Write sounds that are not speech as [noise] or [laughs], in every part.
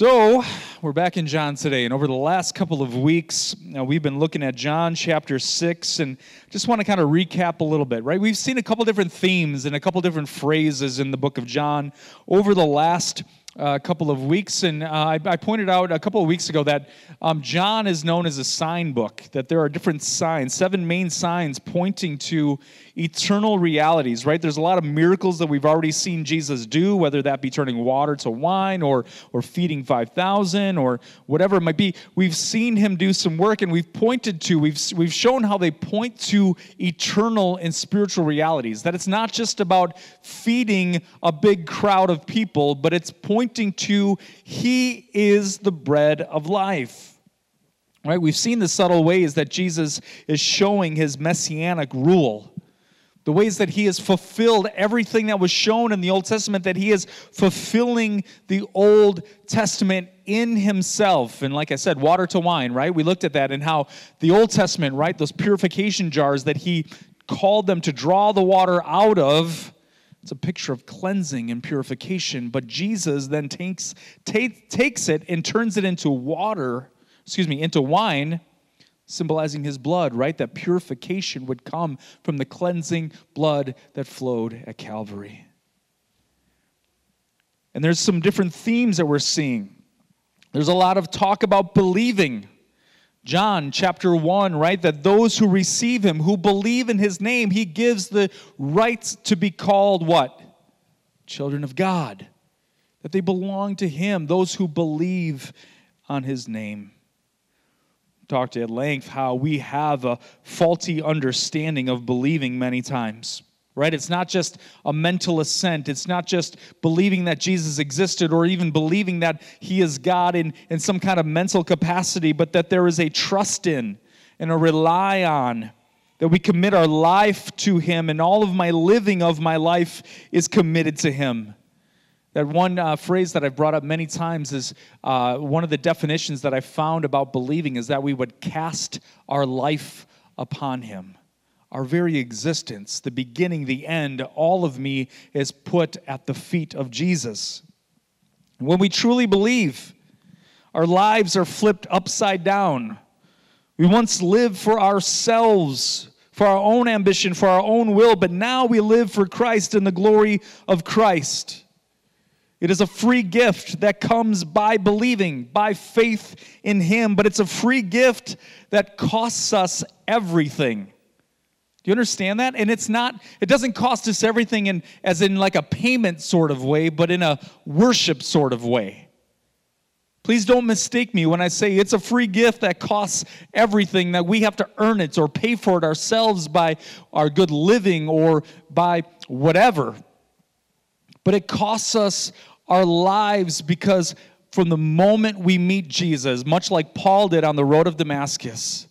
So, we're back in John today, and over the last couple of weeks, uh, we've been looking at John chapter 6, and just want to kind of recap a little bit, right? We've seen a couple different themes and a couple different phrases in the book of John over the last uh, couple of weeks, and uh, I, I, pointed out a couple of weeks ago that um, John is known as a sign book, that there are different signs, seven main signs pointing to eternal realities, right? There's a lot of miracles that we've already seen Jesus do, whether that be turning water to wine or, or feeding 5,000 or whatever it might be. We've seen him do some work, and we've pointed to, we've, we've shown how they point to eternal and spiritual realities, that it's not just about feeding a big crowd of people, but it's pointing to He is the bread of life. Right? We've seen the subtle ways that Jesus is showing his messianic rule. The ways that he has fulfilled everything that was shown in the Old Testament, that he is fulfilling the Old Testament in himself. And like I said, water to wine, right? We looked at that and how the Old Testament, right, those purification jars that he called them to draw the water out of it's a picture of cleansing and purification. But Jesus then takes, take, takes it and turns it into water, excuse me, into wine, symbolizing his blood, right? That purification would come from the cleansing blood that flowed at Calvary. And there's some different themes that we're seeing. There's a lot of talk about believing. John chapter 1, right? That those who receive him, who believe in his name, he gives the right to be called what? Children of God. That they belong to him, those who believe on his name. Talked to at length how we have a faulty understanding of believing many times right? It's not just a mental assent. It's not just believing that Jesus existed or even believing that he is God in, in some kind of mental capacity, but that there is a trust in and a rely on, that we commit our life to him, and all of my living of my life is committed to him. That one uh, phrase that I've brought up many times is uh, one of the definitions that I found about believing is that we would cast our life upon him our very existence, the beginning, the end, all of me is put at the feet of Jesus. When we truly believe, our lives are flipped upside down. We once lived for ourselves, for our own ambition, for our own will, but now we live for Christ and the glory of Christ. It is a free gift that comes by believing, by faith in Him, but it's a free gift that costs us everything. Do you understand that? And it's not, it doesn't cost us everything in, as in like a payment sort of way, but in a worship sort of way. Please don't mistake me when I say it's a free gift that costs everything, that we have to earn it or pay for it ourselves by our good living or by whatever. But it costs us our lives because from the moment we meet Jesus, much like Paul did on the road of Damascus,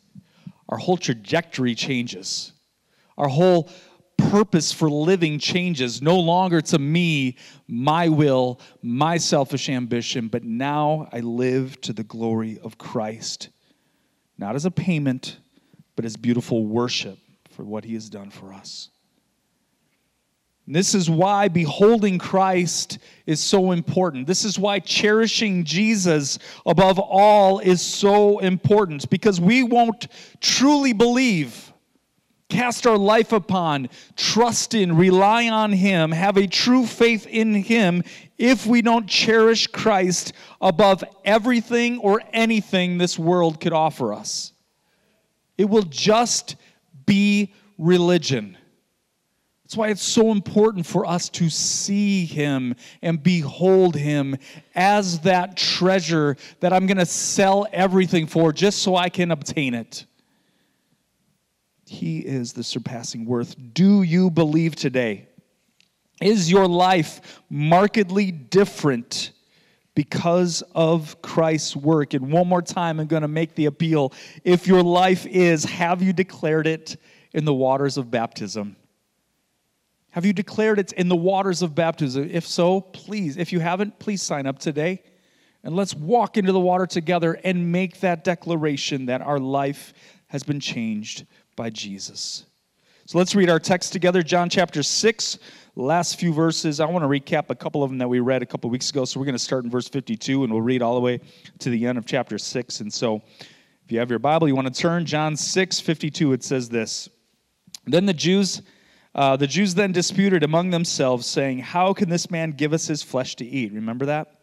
our whole trajectory changes. Our whole purpose for living changes. No longer to me, my will, my selfish ambition, but now I live to the glory of Christ. Not as a payment, but as beautiful worship for what he has done for us. This is why beholding Christ is so important. This is why cherishing Jesus above all is so important because we won't truly believe cast our life upon, trust in, rely on Him, have a true faith in Him if we don't cherish Christ above everything or anything this world could offer us. It will just be religion. That's why it's so important for us to see Him and behold Him as that treasure that I'm going to sell everything for just so I can obtain it. He is the surpassing worth. Do you believe today? Is your life markedly different because of Christ's work? And one more time, I'm going to make the appeal. If your life is, have you declared it in the waters of baptism? Have you declared it in the waters of baptism? If so, please, if you haven't, please sign up today. And let's walk into the water together and make that declaration that our life has been changed by Jesus. So let's read our text together, John chapter 6. last few verses, I want to recap a couple of them that we read a couple weeks ago. So we're going to start in verse 52 and we'll read all the way to the end of chapter 6. And so if you have your Bible, you want to turn, John 6 52, it says this. Then the Jews. Uh, the Jews then disputed among themselves, saying, How can this man give us his flesh to eat? Remember that?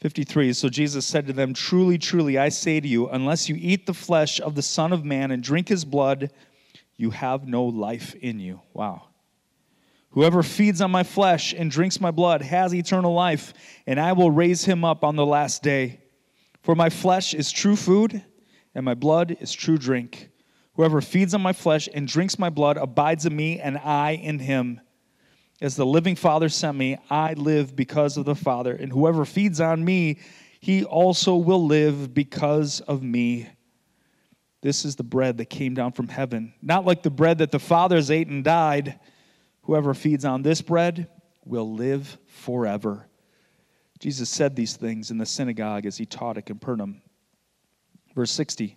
53 So Jesus said to them, Truly, truly, I say to you, unless you eat the flesh of the Son of Man and drink his blood, you have no life in you. Wow. Whoever feeds on my flesh and drinks my blood has eternal life, and I will raise him up on the last day. For my flesh is true food, and my blood is true drink. Whoever feeds on my flesh and drinks my blood abides in me, and I in him. As the living Father sent me, I live because of the Father, and whoever feeds on me, he also will live because of me. This is the bread that came down from heaven, not like the bread that the fathers ate and died. Whoever feeds on this bread will live forever. Jesus said these things in the synagogue as he taught at Capernaum. Verse 60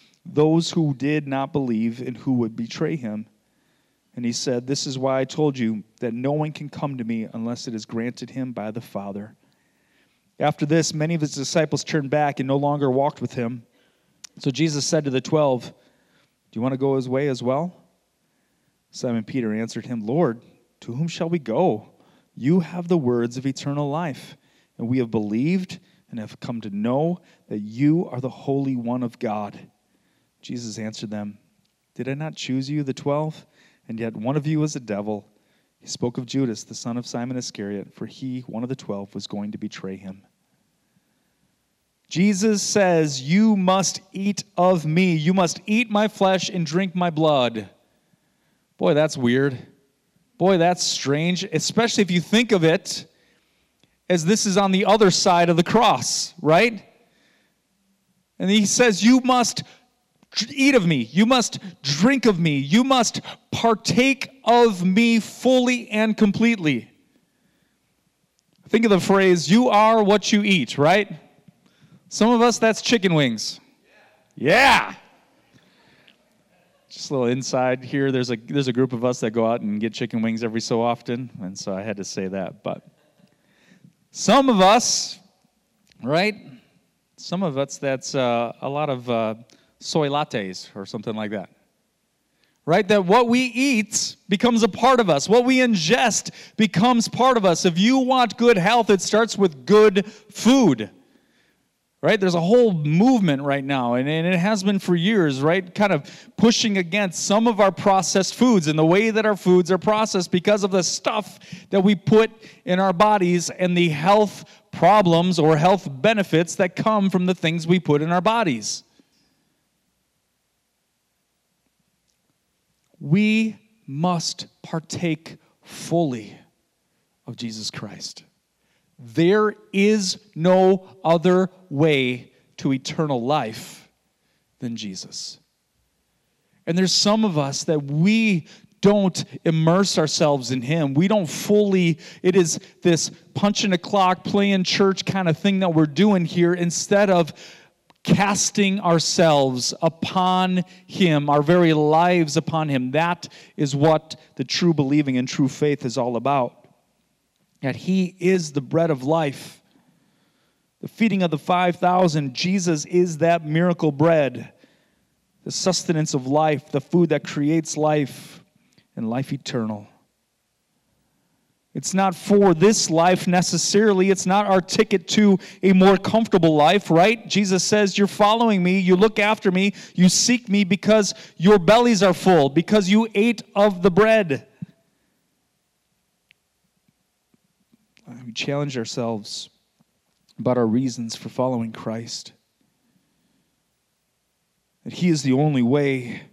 those who did not believe and who would betray him. And he said, This is why I told you that no one can come to me unless it is granted him by the Father. After this, many of his disciples turned back and no longer walked with him. So Jesus said to the twelve, Do you want to go his way as well? Simon Peter answered him, Lord, to whom shall we go? You have the words of eternal life, and we have believed and have come to know that you are the Holy One of God. Jesus answered them, Did I not choose you, the twelve? and yet one of you is a devil. He spoke of Judas, the son of Simon Iscariot, for he, one of the twelve, was going to betray him. Jesus says, You must eat of me. You must eat my flesh and drink my blood. Boy, that's weird. Boy, that's strange, especially if you think of it as this is on the other side of the cross, right? And he says, You must eat of me. You must drink of me. You must partake of me fully and completely. Think of the phrase, you are what you eat, right? Some of us, that's chicken wings. Yeah. Just a little inside here. There's a, there's a group of us that go out and get chicken wings every so often, and so I had to say that. But some of us, right? Some of us, that's uh, a lot of. Uh, soy lattes or something like that. Right? That what we eat becomes a part of us. What we ingest becomes part of us. If you want good health, it starts with good food. Right? There's a whole movement right now, and, and it has been for years, right? Kind of pushing against some of our processed foods and the way that our foods are processed because of the stuff that we put in our bodies and the health problems or health benefits that come from the things we put in our bodies. We must partake fully of Jesus Christ. There is no other way to eternal life than Jesus. And there's some of us that we don't immerse ourselves in Him. We don't fully, it is this punching a clock, playing church kind of thing that we're doing here instead of casting ourselves upon Him, our very lives upon Him. That is what the true believing and true faith is all about. That He is the bread of life. The feeding of the 5,000, Jesus is that miracle bread, the sustenance of life, the food that creates life and life eternal. It's not for this life necessarily. It's not our ticket to a more comfortable life, right? Jesus says, You're following me, you look after me, you seek me because your bellies are full, because you ate of the bread. We challenge ourselves about our reasons for following Christ. That He is the only way,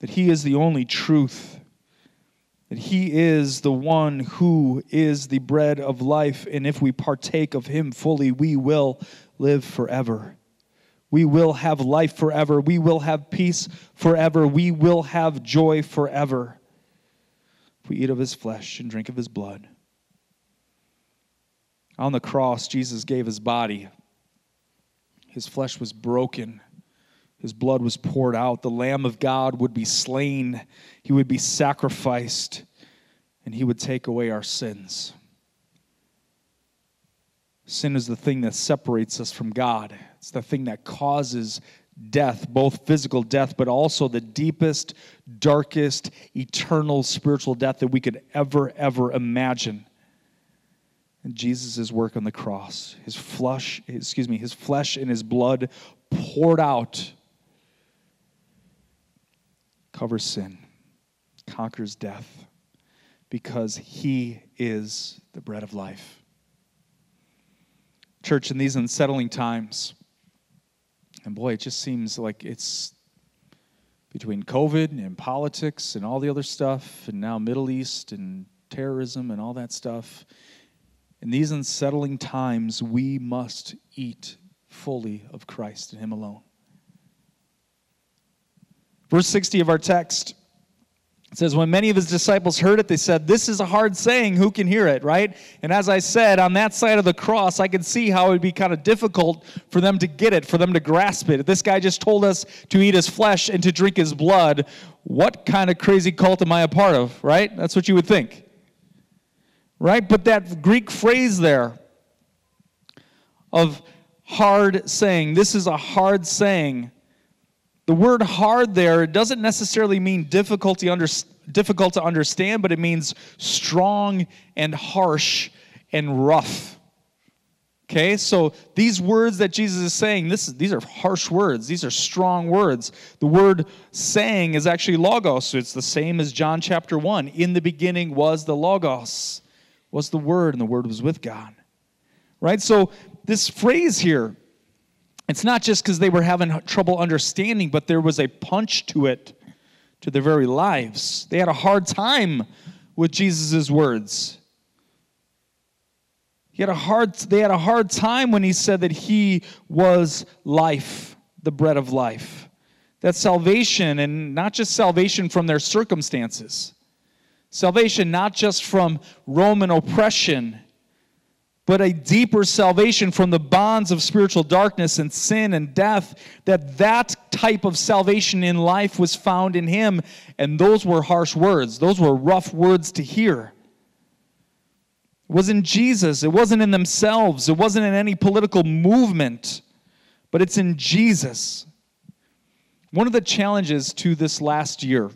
that He is the only truth that he is the one who is the bread of life, and if we partake of him fully, we will live forever. We will have life forever. We will have peace forever. We will have joy forever. If we eat of his flesh and drink of his blood. On the cross, Jesus gave his body. His flesh was broken. His blood was poured out. The Lamb of God would be slain. He would be sacrificed. And he would take away our sins. Sin is the thing that separates us from God. It's the thing that causes death, both physical death, but also the deepest, darkest, eternal spiritual death that we could ever, ever imagine. And Jesus' work on the cross, his flesh, excuse me, his flesh and his blood poured out, covers sin, conquers death, because he is the bread of life. Church, in these unsettling times, and boy, it just seems like it's between COVID and politics and all the other stuff, and now Middle East and terrorism and all that stuff. In these unsettling times, we must eat fully of Christ and Him alone. Verse 60 of our text says, when many of his disciples heard it, they said, This is a hard saying. Who can hear it, right? And as I said, on that side of the cross, I could see how it would be kind of difficult for them to get it, for them to grasp it. This guy just told us to eat his flesh and to drink his blood, what kind of crazy cult am I a part of, right? That's what you would think. Right? But that Greek phrase there of hard saying, this is a hard saying the word hard there doesn't necessarily mean difficulty under, difficult to understand, but it means strong and harsh and rough. Okay, so these words that Jesus is saying, this, these are harsh words. These are strong words. The word saying is actually logos. It's the same as John chapter 1. In the beginning was the logos, was the word, and the word was with God. Right? So this phrase here, it's not just because they were having trouble understanding, but there was a punch to it, to their very lives. They had a hard time with Jesus' words. He had a hard, they had a hard time when he said that he was life, the bread of life. That salvation, and not just salvation from their circumstances, salvation not just from Roman oppression but a deeper salvation from the bonds of spiritual darkness and sin and death that that type of salvation in life was found in him. And those were harsh words. Those were rough words to hear. It was in jesus. It wasn't in themselves. It wasn't in any political movement. But it's in jesus. One of the challenges to this last year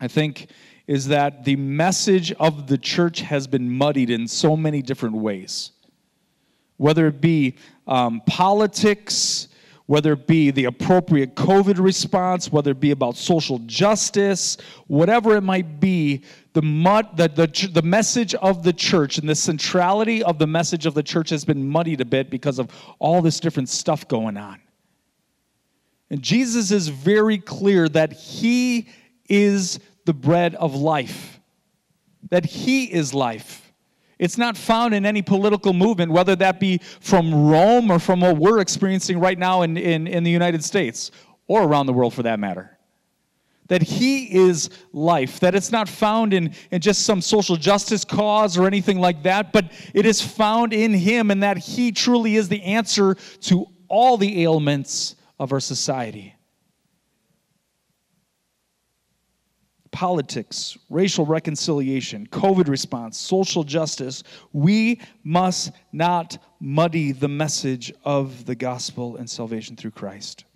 i think is that the message of the church has been muddied in so many different ways. Whether it be um, politics, whether it be the appropriate COVID response, whether it be about social justice, whatever it might be, the, mud, the, the, the message of the church and the centrality of the message of the church has been muddied a bit because of all this different stuff going on. And Jesus is very clear that he is the bread of life, that He is life. It's not found in any political movement, whether that be from Rome or from what we're experiencing right now in, in, in the United States or around the world for that matter. That He is life, that it's not found in, in just some social justice cause or anything like that, but it is found in Him and that He truly is the answer to all the ailments of our society. Politics, racial reconciliation, COVID response, social justice, we must not muddy the message of the gospel and salvation through Christ.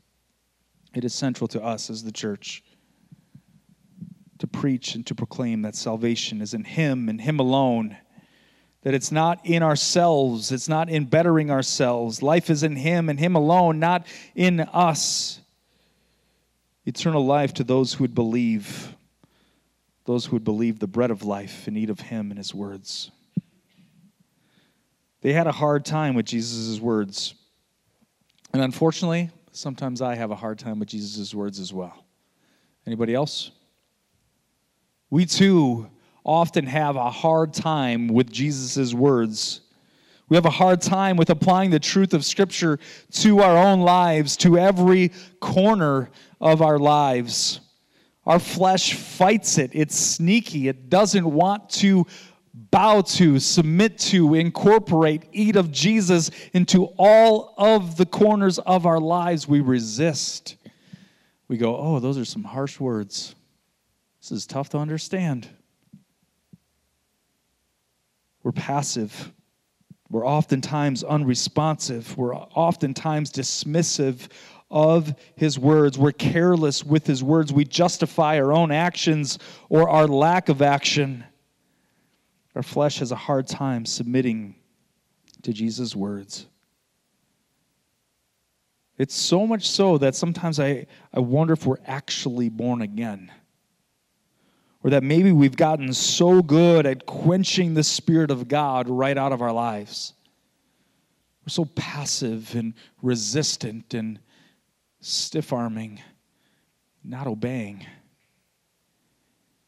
It is central to us as the church to preach and to proclaim that salvation is in Him and Him alone. That it's not in ourselves, it's not in bettering ourselves. Life is in Him and Him alone, not in us. Eternal life to those who would believe those who would believe the bread of life and eat of him and his words. They had a hard time with Jesus' words. And unfortunately, sometimes I have a hard time with Jesus' words as well. Anybody else? We too often have a hard time with Jesus' words. We have a hard time with applying the truth of Scripture to our own lives, to every corner of our lives. Our flesh fights it. It's sneaky. It doesn't want to bow to, submit to, incorporate, eat of Jesus into all of the corners of our lives. We resist. We go, oh, those are some harsh words. This is tough to understand. We're passive. We're oftentimes unresponsive. We're oftentimes dismissive of his words. We're careless with his words. We justify our own actions or our lack of action. Our flesh has a hard time submitting to Jesus' words. It's so much so that sometimes I, I wonder if we're actually born again. Or that maybe we've gotten so good at quenching the Spirit of God right out of our lives. We're so passive and resistant and stiff arming, not obeying.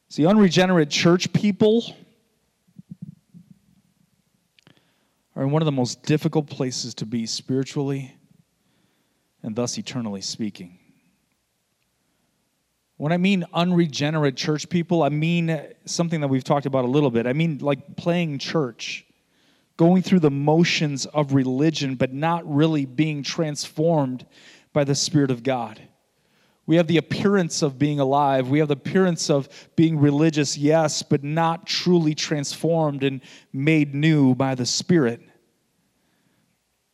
See, unregenerate church people are in one of the most difficult places to be spiritually and thus eternally speaking. When I mean unregenerate church people, I mean something that we've talked about a little bit. I mean like playing church, going through the motions of religion, but not really being transformed by the Spirit of God. We have the appearance of being alive. We have the appearance of being religious, yes, but not truly transformed and made new by the Spirit.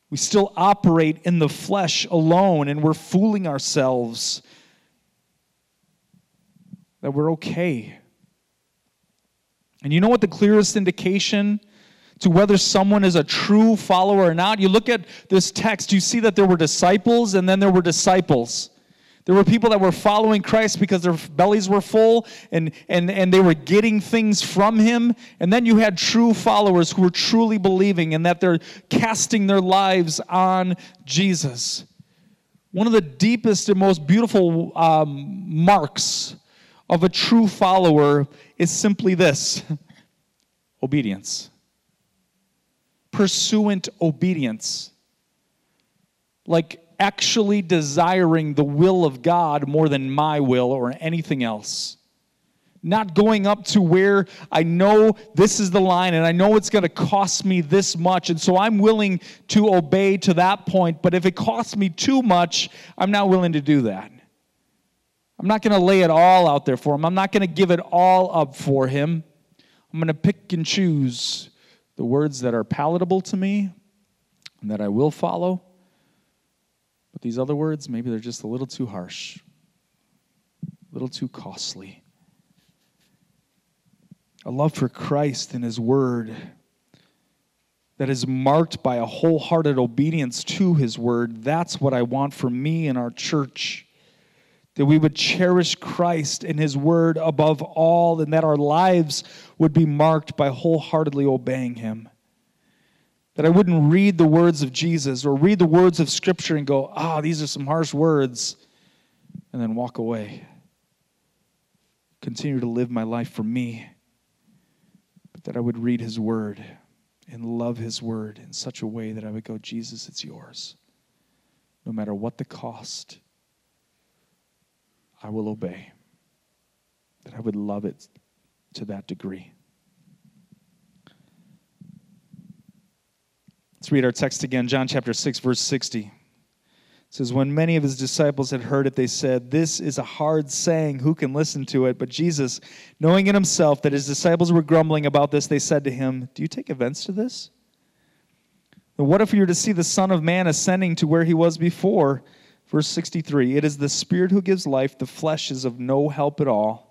We still operate in the flesh alone, and we're fooling ourselves that we're okay. And you know what the clearest indication to whether someone is a true follower or not? You look at this text, you see that there were disciples and then there were disciples. There were people that were following Christ because their bellies were full and, and, and they were getting things from him. And then you had true followers who were truly believing and that they're casting their lives on Jesus. One of the deepest and most beautiful um, marks of a true follower is simply this [laughs] obedience. Pursuant obedience. Like actually desiring the will of God more than my will or anything else. Not going up to where I know this is the line and I know it's going to cost me this much. And so I'm willing to obey to that point. But if it costs me too much, I'm not willing to do that. I'm not going to lay it all out there for him. I'm not going to give it all up for him. I'm going to pick and choose the words that are palatable to me and that I will follow but these other words, maybe they're just a little too harsh, a little too costly. A love for Christ and His Word that is marked by a wholehearted obedience to His Word. That's what I want for me and our church. That we would cherish Christ and His Word above all, and that our lives would be marked by wholeheartedly obeying Him. That I wouldn't read the words of Jesus or read the words of Scripture and go, ah, oh, these are some harsh words, and then walk away. Continue to live my life for me. But that I would read His Word and love His Word in such a way that I would go, Jesus, it's yours. No matter what the cost, I will obey. That I would love it to that degree. Let's read our text again, John chapter 6, verse 60. It says, When many of his disciples had heard it, they said, This is a hard saying. Who can listen to it? But Jesus, knowing in himself that his disciples were grumbling about this, they said to him, Do you take offense to this? What if you were to see the Son of Man ascending to where he was before? Verse 63 It is the Spirit who gives life, the flesh is of no help at all.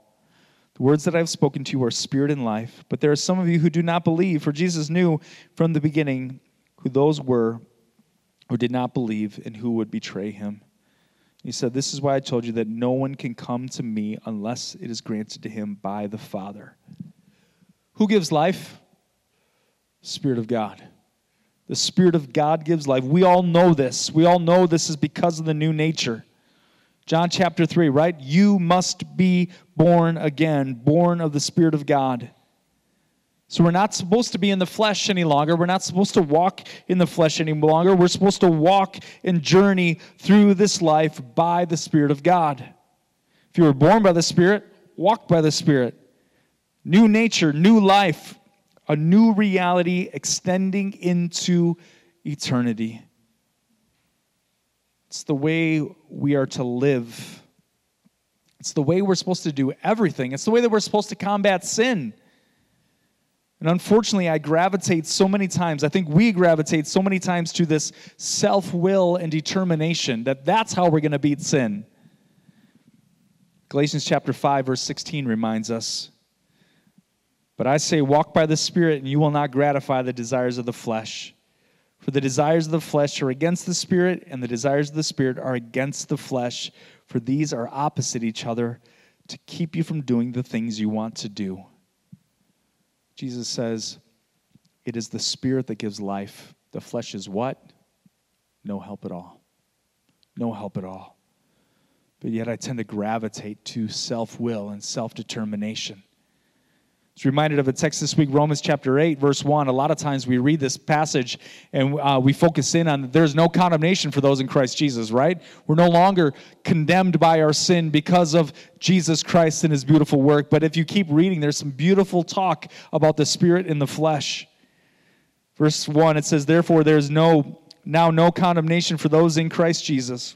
The words that I have spoken to you are spirit and life, but there are some of you who do not believe, for Jesus knew from the beginning who those were who did not believe and who would betray him. He said, This is why I told you that no one can come to me unless it is granted to him by the Father. Who gives life? Spirit of God. The Spirit of God gives life. We all know this. We all know this is because of the new nature. John chapter 3, right? You must be born again, born of the Spirit of God. So we're not supposed to be in the flesh any longer. We're not supposed to walk in the flesh any longer. We're supposed to walk and journey through this life by the Spirit of God. If you were born by the Spirit, walk by the Spirit. New nature, new life, a new reality extending into eternity. It's the way we are to live. It's the way we're supposed to do everything. It's the way that we're supposed to combat sin. And unfortunately, I gravitate so many times, I think we gravitate so many times to this self will and determination that that's how we're going to beat sin. Galatians chapter 5, verse 16 reminds us But I say, walk by the Spirit, and you will not gratify the desires of the flesh. For the desires of the flesh are against the Spirit, and the desires of the Spirit are against the flesh, for these are opposite each other to keep you from doing the things you want to do. Jesus says, It is the Spirit that gives life. The flesh is what? No help at all. No help at all. But yet I tend to gravitate to self will and self determination. It's reminded of a text this week, Romans chapter 8, verse 1. A lot of times we read this passage and uh, we focus in on there's no condemnation for those in Christ Jesus, right? We're no longer condemned by our sin because of Jesus Christ and his beautiful work. But if you keep reading, there's some beautiful talk about the spirit in the flesh. Verse 1, it says, Therefore, there's no now no condemnation for those in Christ Jesus.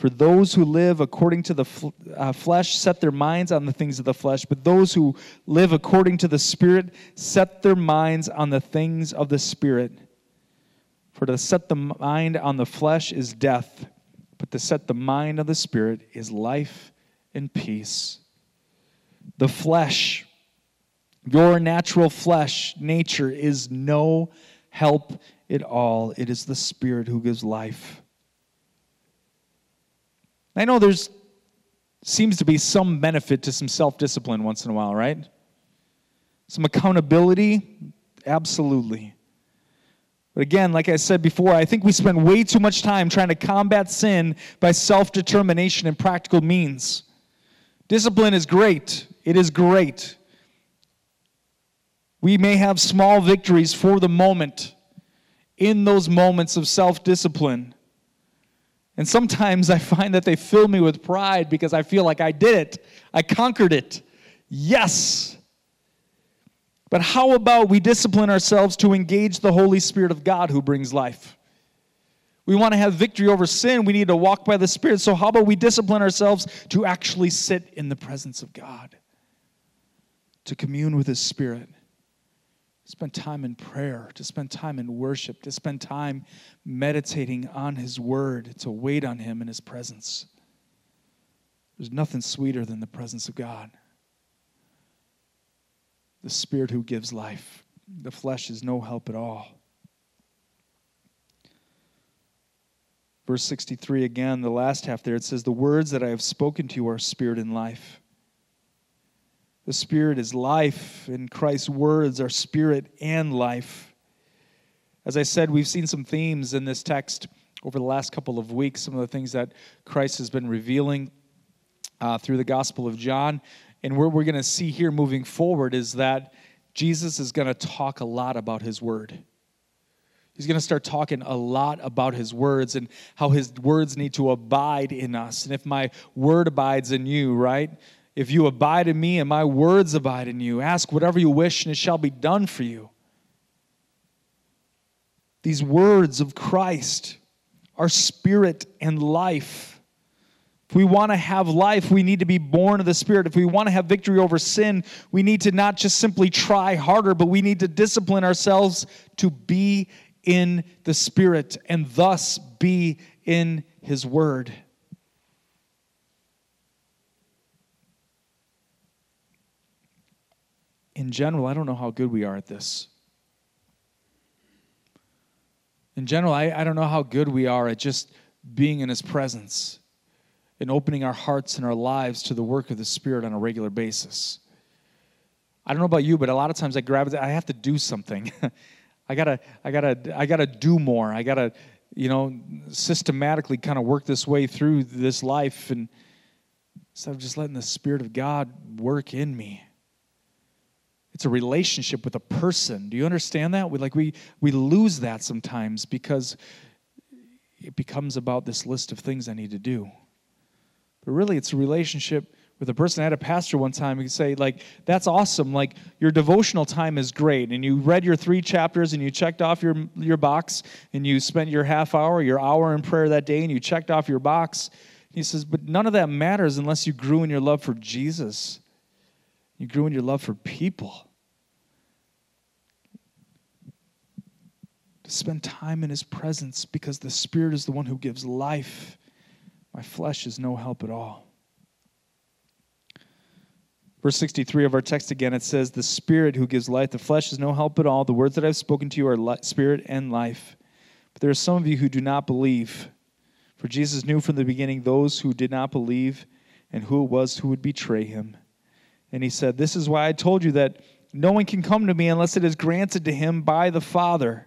For those who live according to the uh, flesh set their minds on the things of the flesh, but those who live according to the Spirit set their minds on the things of the Spirit. For to set the mind on the flesh is death, but to set the mind on the Spirit is life and peace. The flesh, your natural flesh nature, is no help at all. It is the Spirit who gives life. I know there's seems to be some benefit to some self discipline once in a while, right? Some accountability, absolutely. But again, like I said before, I think we spend way too much time trying to combat sin by self determination and practical means. Discipline is great, it is great. We may have small victories for the moment in those moments of self discipline. And sometimes I find that they fill me with pride because I feel like I did it, I conquered it. Yes. But how about we discipline ourselves to engage the Holy Spirit of God who brings life? We want to have victory over sin. We need to walk by the Spirit. So, how about we discipline ourselves to actually sit in the presence of God, to commune with His Spirit? Spend time in prayer, to spend time in worship, to spend time meditating on His Word, to wait on Him in His presence. There's nothing sweeter than the presence of God. The Spirit who gives life. The flesh is no help at all. Verse 63 again, the last half there, it says, The words that I have spoken to you are spirit and life. The Spirit is life, and Christ's words are spirit and life. As I said, we've seen some themes in this text over the last couple of weeks, some of the things that Christ has been revealing uh, through the Gospel of John. And what we're going to see here moving forward is that Jesus is going to talk a lot about his word. He's going to start talking a lot about his words and how his words need to abide in us. And if my word abides in you, right? If you abide in me and my words abide in you, ask whatever you wish and it shall be done for you. These words of Christ are spirit and life. If we want to have life, we need to be born of the Spirit. If we want to have victory over sin, we need to not just simply try harder, but we need to discipline ourselves to be in the Spirit and thus be in His Word. In general, I don't know how good we are at this. In general, I, I don't know how good we are at just being in His presence and opening our hearts and our lives to the work of the Spirit on a regular basis. I don't know about you, but a lot of times I grab it, I have to do something. [laughs] I gotta, I gotta, I gotta do more. I gotta, you know, systematically kind of work this way through this life, and instead of just letting the Spirit of God work in me. It's a relationship with a person. Do you understand that? We like we we lose that sometimes because it becomes about this list of things I need to do. But really, it's a relationship with a person. I had a pastor one time who say, like, that's awesome. Like, your devotional time is great. And you read your three chapters and you checked off your, your box and you spent your half hour, your hour in prayer that day and you checked off your box. He says, but none of that matters unless you grew in your love for Jesus. You grew in your love for people. Spend time in his presence because the Spirit is the one who gives life. My flesh is no help at all. Verse 63 of our text again, it says, The Spirit who gives life, the flesh is no help at all. The words that I've spoken to you are li- spirit and life. But there are some of you who do not believe. For Jesus knew from the beginning those who did not believe and who it was who would betray him. And he said, This is why I told you that no one can come to me unless it is granted to him by the Father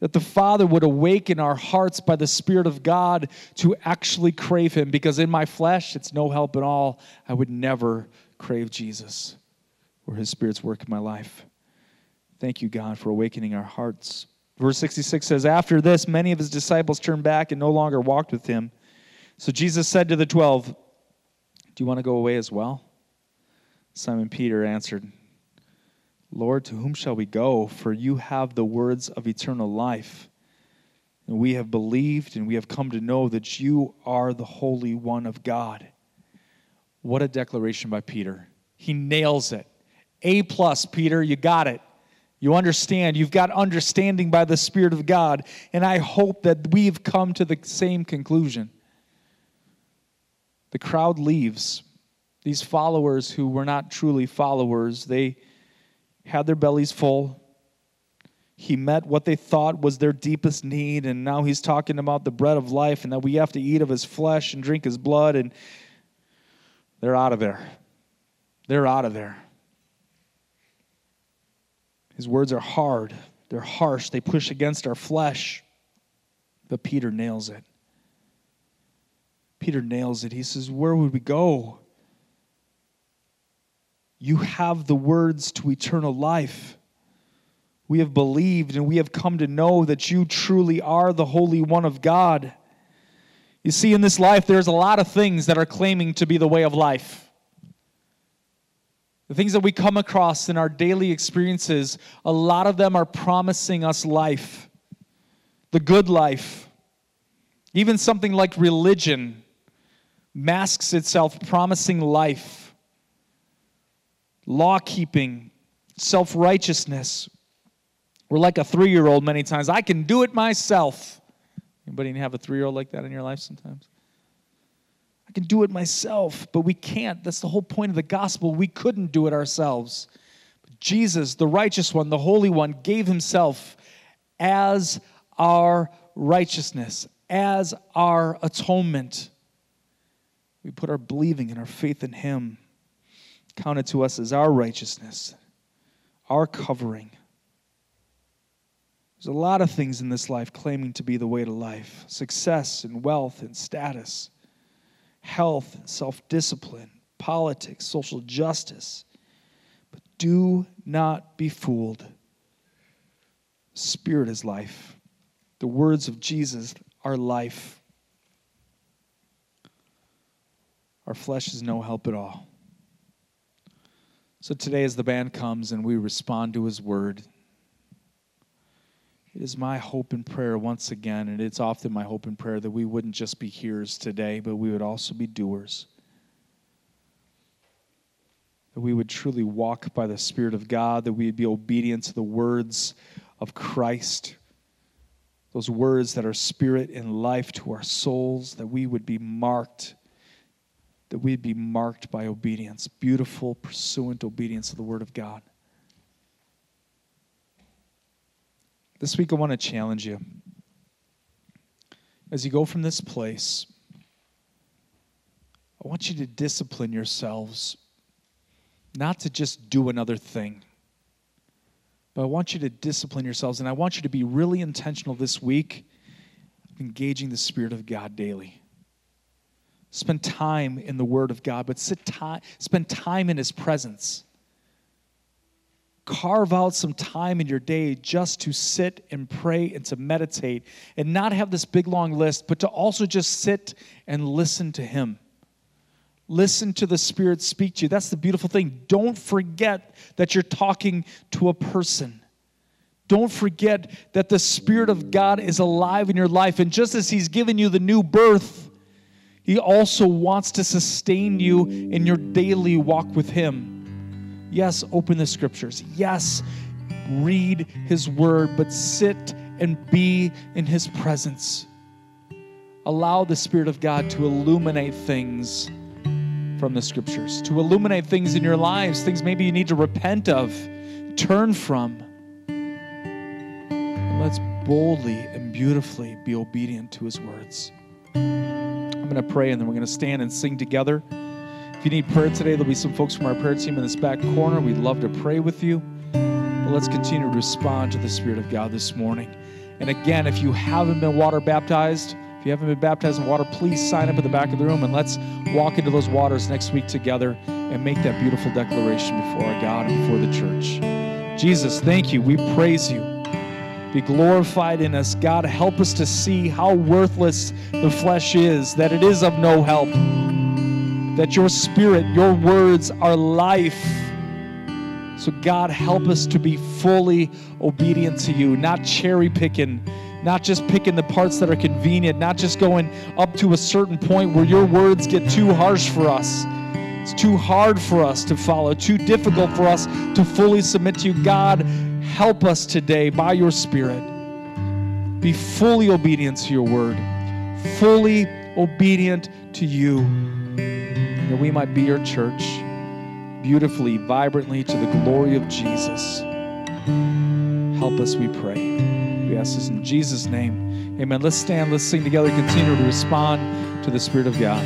that the Father would awaken our hearts by the Spirit of God to actually crave Him, because in my flesh, it's no help at all. I would never crave Jesus or His Spirit's work in my life. Thank you, God, for awakening our hearts. Verse 66 says, After this, many of His disciples turned back and no longer walked with Him. So Jesus said to the twelve, Do you want to go away as well? Simon Peter answered, Lord, to whom shall we go? For you have the words of eternal life. And we have believed and we have come to know that you are the Holy One of God. What a declaration by Peter. He nails it. A plus, Peter, you got it. You understand. You've got understanding by the Spirit of God. And I hope that we've come to the same conclusion. The crowd leaves. These followers who were not truly followers, they had their bellies full. He met what they thought was their deepest need, and now he's talking about the bread of life and that we have to eat of his flesh and drink his blood, and they're out of there. They're out of there. His words are hard, they're harsh, they push against our flesh. But Peter nails it. Peter nails it. He says, Where would we go? You have the words to eternal life. We have believed and we have come to know that you truly are the Holy One of God. You see, in this life, there's a lot of things that are claiming to be the way of life. The things that we come across in our daily experiences, a lot of them are promising us life, the good life. Even something like religion masks itself promising life law keeping, self righteousness. We're like a three year old many times. I can do it myself. Anybody have a three year old like that in your life sometimes? I can do it myself, but we can't. That's the whole point of the gospel. We couldn't do it ourselves. But Jesus, the righteous one, the holy one, gave himself as our righteousness, as our atonement. We put our believing and our faith in him counted to us as our righteousness, our covering. There's a lot of things in this life claiming to be the way to life success and wealth and status, health and self discipline, politics, social justice. But do not be fooled. Spirit is life. The words of Jesus are life. Our flesh is no help at all. So today, as the band comes and we respond to his word, it is my hope and prayer once again, and it's often my hope and prayer that we wouldn't just be hearers today, but we would also be doers. That we would truly walk by the Spirit of God, that we would be obedient to the words of Christ, those words that are spirit and life to our souls, that we would be marked that we'd be marked by obedience, beautiful, pursuant obedience to the Word of God. This week, I want to challenge you. As you go from this place, I want you to discipline yourselves, not to just do another thing, but I want you to discipline yourselves, and I want you to be really intentional this week engaging the Spirit of God daily. Spend time in the Word of God, but sit time, spend time in His presence. Carve out some time in your day just to sit and pray and to meditate and not have this big long list, but to also just sit and listen to Him. Listen to the Spirit speak to you. That's the beautiful thing. Don't forget that you're talking to a person. Don't forget that the Spirit of God is alive in your life. And just as He's given you the new birth, He also wants to sustain you in your daily walk with Him. Yes, open the scriptures. Yes, read His word, but sit and be in His presence. Allow the Spirit of God to illuminate things from the scriptures, to illuminate things in your lives, things maybe you need to repent of, turn from. And let's boldly and beautifully be obedient to his words. I'm going to pray and then we're going to stand and sing together. If you need prayer today, there'll be some folks from our prayer team in this back corner. We'd love to pray with you. But let's continue to respond to the Spirit of God this morning. And again, if you haven't been water baptized, if you haven't been baptized in water, please sign up at the back of the room and let's walk into those waters next week together and make that beautiful declaration before our God and before the church. Jesus, thank you. We praise you. Be glorified in us. God, help us to see how worthless the flesh is, that it is of no help, that your spirit, your words are life. So, God, help us to be fully obedient to you, not cherry picking not just picking the parts that are convenient, not just going up to a certain point where your words get too harsh for us. It's too hard for us to follow, too difficult for us to fully submit to you. God, help us today by your Spirit. Be fully obedient to your word, fully obedient to you, that we might be your church beautifully, vibrantly to the glory of Jesus. Help us, we pray. We ask this in Jesus' name. Amen. Let's stand, let's sing together, continue to respond to the Spirit of God.